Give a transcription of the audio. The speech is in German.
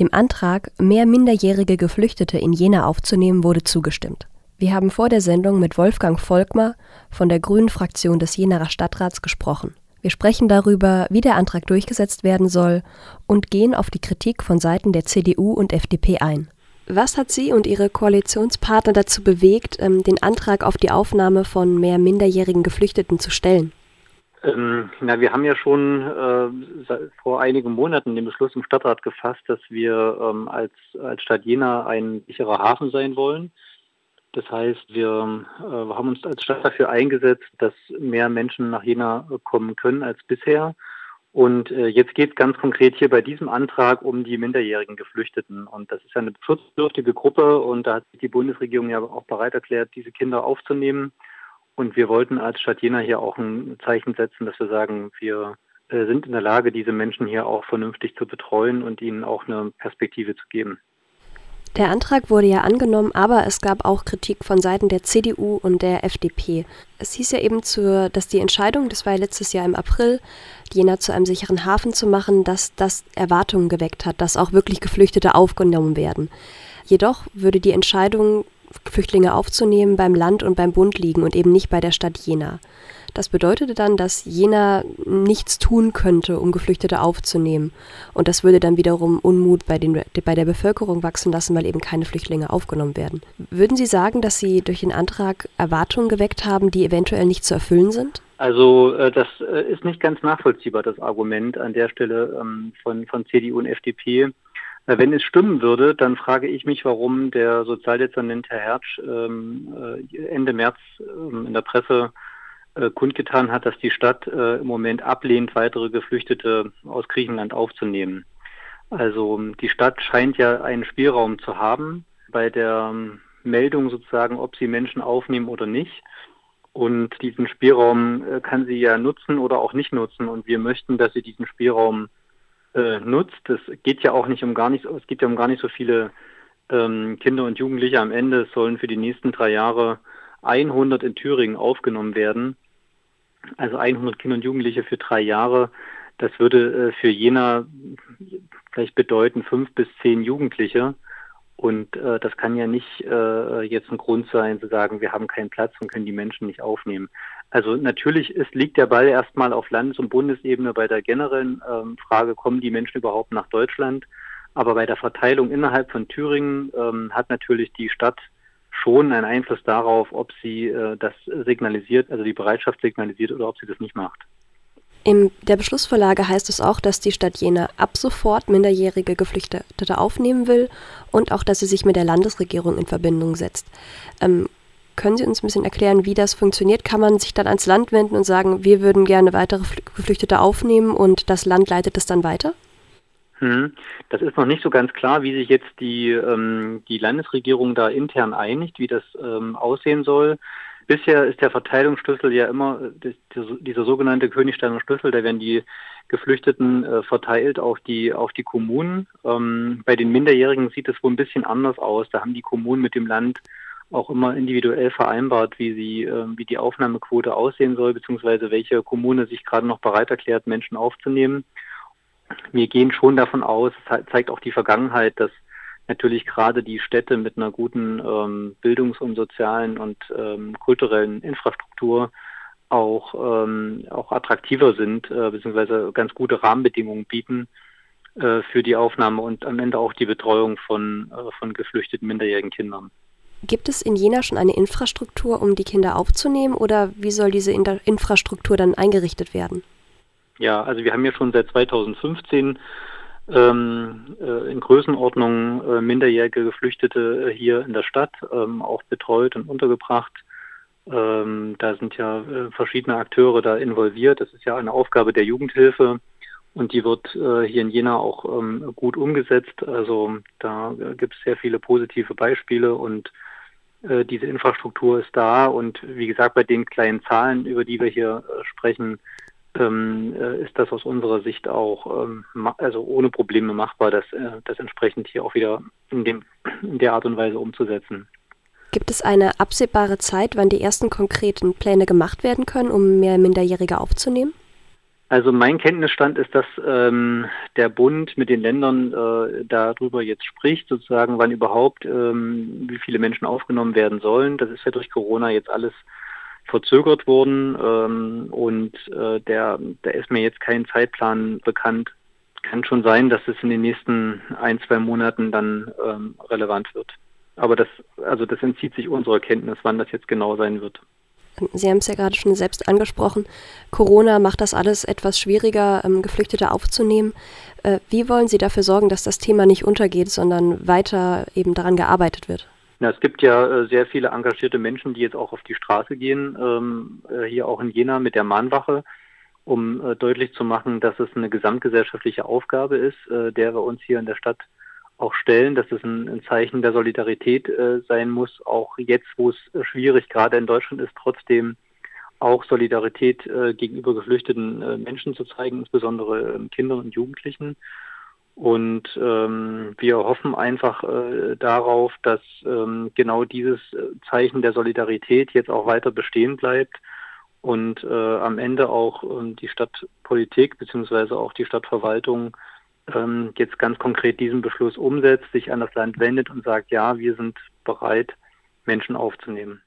Dem Antrag, mehr minderjährige Geflüchtete in Jena aufzunehmen, wurde zugestimmt. Wir haben vor der Sendung mit Wolfgang Volkmar von der Grünen Fraktion des Jenaer Stadtrats gesprochen. Wir sprechen darüber, wie der Antrag durchgesetzt werden soll und gehen auf die Kritik von Seiten der CDU und FDP ein. Was hat Sie und Ihre Koalitionspartner dazu bewegt, ähm, den Antrag auf die Aufnahme von mehr minderjährigen Geflüchteten zu stellen? Ähm, na, wir haben ja schon äh, vor einigen Monaten den Beschluss im Stadtrat gefasst, dass wir ähm, als, als Stadt Jena ein sicherer Hafen sein wollen. Das heißt, wir äh, haben uns als Stadt dafür eingesetzt, dass mehr Menschen nach Jena kommen können als bisher. Und äh, jetzt geht es ganz konkret hier bei diesem Antrag um die minderjährigen Geflüchteten. Und das ist eine schutzbedürftige Gruppe und da hat sich die Bundesregierung ja auch bereit erklärt, diese Kinder aufzunehmen. Und wir wollten als Stadt Jena hier auch ein Zeichen setzen, dass wir sagen, wir äh, sind in der Lage, diese Menschen hier auch vernünftig zu betreuen und ihnen auch eine Perspektive zu geben. Der Antrag wurde ja angenommen, aber es gab auch Kritik von Seiten der CDU und der FDP. Es hieß ja eben, zur, dass die Entscheidung, das war ja letztes Jahr im April, Jena zu einem sicheren Hafen zu machen, dass das Erwartungen geweckt hat, dass auch wirklich Geflüchtete aufgenommen werden. Jedoch würde die Entscheidung, Flüchtlinge aufzunehmen, beim Land und beim Bund liegen und eben nicht bei der Stadt Jena. Das bedeutete dann, dass Jena nichts tun könnte, um Geflüchtete aufzunehmen. Und das würde dann wiederum Unmut bei, den, bei der Bevölkerung wachsen lassen, weil eben keine Flüchtlinge aufgenommen werden. Würden Sie sagen, dass Sie durch den Antrag Erwartungen geweckt haben, die eventuell nicht zu erfüllen sind? Also äh, das äh, ist nicht ganz nachvollziehbar, das Argument an der Stelle ähm, von, von CDU und FDP. Wenn es stimmen würde, dann frage ich mich, warum der Sozialdezernent Herr Hertsch ähm, äh, Ende März ähm, in der Presse äh, kundgetan hat, dass die Stadt äh, im Moment ablehnt, weitere Geflüchtete aus Griechenland aufzunehmen. Also die Stadt scheint ja einen Spielraum zu haben bei der ähm, Meldung sozusagen, ob sie Menschen aufnehmen oder nicht. Und diesen Spielraum kann sie ja nutzen oder auch nicht nutzen. Und wir möchten, dass sie diesen Spielraum äh, nutzt. Es geht ja auch nicht um gar nicht, es geht ja um gar nicht so viele ähm, Kinder und Jugendliche am Ende. Sollen für die nächsten drei Jahre 100 in Thüringen aufgenommen werden. Also 100 Kinder und Jugendliche für drei Jahre. Das würde äh, für Jena vielleicht bedeuten fünf bis zehn Jugendliche. Und äh, das kann ja nicht äh, jetzt ein Grund sein, zu sagen, wir haben keinen Platz und können die Menschen nicht aufnehmen. Also natürlich ist, liegt der Ball erstmal auf Landes- und Bundesebene bei der generellen ähm, Frage, kommen die Menschen überhaupt nach Deutschland? Aber bei der Verteilung innerhalb von Thüringen ähm, hat natürlich die Stadt schon einen Einfluss darauf, ob sie äh, das signalisiert, also die Bereitschaft signalisiert oder ob sie das nicht macht. In der Beschlussvorlage heißt es auch, dass die Stadt Jena ab sofort minderjährige Geflüchtete aufnehmen will und auch, dass sie sich mit der Landesregierung in Verbindung setzt. Ähm, können Sie uns ein bisschen erklären, wie das funktioniert? Kann man sich dann ans Land wenden und sagen, wir würden gerne weitere Geflüchtete aufnehmen und das Land leitet es dann weiter? Hm. Das ist noch nicht so ganz klar, wie sich jetzt die, ähm, die Landesregierung da intern einigt, wie das ähm, aussehen soll. Bisher ist der Verteilungsschlüssel ja immer das, dieser sogenannte Königsteiner Schlüssel, da werden die Geflüchteten äh, verteilt auf die, auf die Kommunen. Ähm, bei den Minderjährigen sieht es wohl ein bisschen anders aus. Da haben die Kommunen mit dem Land auch immer individuell vereinbart, wie sie, äh, wie die Aufnahmequote aussehen soll, beziehungsweise welche Kommune sich gerade noch bereit erklärt, Menschen aufzunehmen wir gehen schon davon aus, zeigt auch die Vergangenheit, dass natürlich gerade die Städte mit einer guten ähm, bildungs- und sozialen und ähm, kulturellen Infrastruktur auch, ähm, auch attraktiver sind, äh, beziehungsweise ganz gute Rahmenbedingungen bieten äh, für die Aufnahme und am Ende auch die Betreuung von, äh, von geflüchteten minderjährigen Kindern. Gibt es in Jena schon eine Infrastruktur, um die Kinder aufzunehmen oder wie soll diese Infrastruktur dann eingerichtet werden? Ja, also wir haben ja schon seit 2015 ähm, äh, in Größenordnung äh, minderjährige Geflüchtete äh, hier in der Stadt ähm, auch betreut und untergebracht. Ähm, da sind ja äh, verschiedene Akteure da involviert. Das ist ja eine Aufgabe der Jugendhilfe und die wird äh, hier in Jena auch ähm, gut umgesetzt. Also da äh, gibt es sehr viele positive Beispiele und diese Infrastruktur ist da und wie gesagt, bei den kleinen Zahlen, über die wir hier sprechen, ähm, äh, ist das aus unserer Sicht auch ähm, also ohne Probleme machbar, das, äh, das entsprechend hier auch wieder in, dem, in der Art und Weise umzusetzen. Gibt es eine absehbare Zeit, wann die ersten konkreten Pläne gemacht werden können, um mehr Minderjährige aufzunehmen? Also mein Kenntnisstand ist, dass ähm, der Bund mit den Ländern äh, darüber jetzt spricht, sozusagen, wann überhaupt, ähm, wie viele Menschen aufgenommen werden sollen. Das ist ja durch Corona jetzt alles verzögert worden ähm, und äh, der, da ist mir jetzt kein Zeitplan bekannt. Kann schon sein, dass es in den nächsten ein, zwei Monaten dann ähm, relevant wird. Aber das, also das entzieht sich unserer Kenntnis, wann das jetzt genau sein wird. Sie haben es ja gerade schon selbst angesprochen. Corona macht das alles etwas schwieriger, ähm, Geflüchtete aufzunehmen. Äh, wie wollen Sie dafür sorgen, dass das Thema nicht untergeht, sondern weiter eben daran gearbeitet wird? Ja, es gibt ja äh, sehr viele engagierte Menschen, die jetzt auch auf die Straße gehen, ähm, äh, hier auch in Jena mit der Mahnwache, um äh, deutlich zu machen, dass es eine gesamtgesellschaftliche Aufgabe ist, äh, der wir uns hier in der Stadt auch stellen, dass es ein, ein Zeichen der Solidarität äh, sein muss, auch jetzt, wo es äh, schwierig gerade in Deutschland ist, trotzdem auch Solidarität äh, gegenüber geflüchteten äh, Menschen zu zeigen, insbesondere ähm, Kindern und Jugendlichen. Und ähm, wir hoffen einfach äh, darauf, dass ähm, genau dieses äh, Zeichen der Solidarität jetzt auch weiter bestehen bleibt und am Ende auch äh, die Stadtpolitik beziehungsweise auch die Stadtverwaltung ähm, jetzt ganz konkret diesen Beschluss umsetzt, sich an das Land wendet und sagt, ja, wir sind bereit, Menschen aufzunehmen.